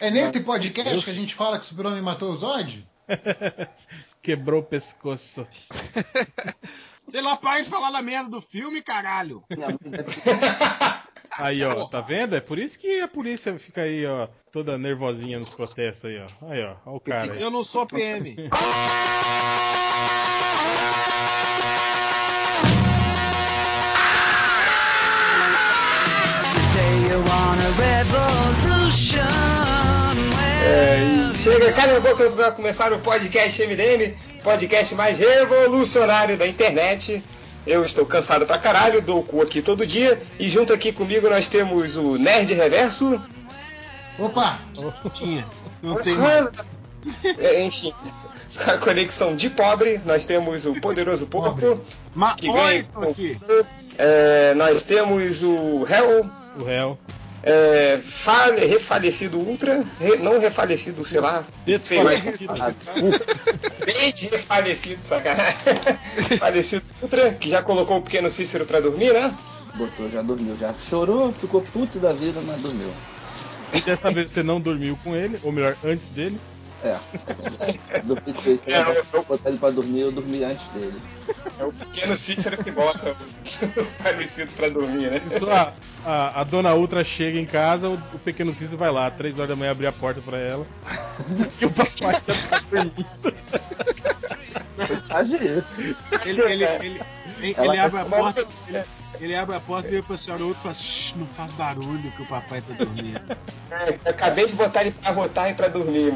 É nesse podcast que a gente fala que o Super-Homem matou o Zod? Quebrou o pescoço. Sei lá, para de falar da merda do filme, caralho. Aí, ó, tá vendo? É por isso que a polícia fica aí, ó, toda nervosinha nos protestos aí, ó. Aí, ó, ó o cara aí. Eu não sou PM. Chega, cala a boca para começar o podcast MDM, podcast mais revolucionário da internet. Eu estou cansado pra caralho, dou o cu aqui todo dia. E junto aqui comigo nós temos o Nerd Reverso. Opa! Tinha. Não tem mais. É, Enfim, a conexão de pobre, nós temos o Poderoso Porco. Mas Que ganha aqui. É, nós temos o Hell, O réu. É, fale, refalecido Ultra, re- não refalecido, sei lá, sei mais. Desfalecido. Bem de refalecido, sacanagem. Falecido Ultra, que já colocou o pequeno Cícero pra dormir, né? Botou, já dormiu, já chorou, ficou puto da vida, mas dormiu. E dessa vez você não dormiu com ele, ou melhor, antes dele. É. Dormi três, É, eu- eu- botar ele pra dormir, eu dormi antes dele. É o pequeno Cícero que bota o falecido pra dormir, né? Isso, a, a, a dona Ultra chega em casa, o, o pequeno Cícero vai lá, três horas da manhã abrir a porta pra ela. E o papai tá dormindo. Faz isso. Ele, ele, ele, ele, ele abre a porta. Ele, ele abre a porta e vira pra senhora outro e fala: Shh, não faz barulho que o papai tá dormindo. É, eu acabei de botar ele pra votar e pra dormir,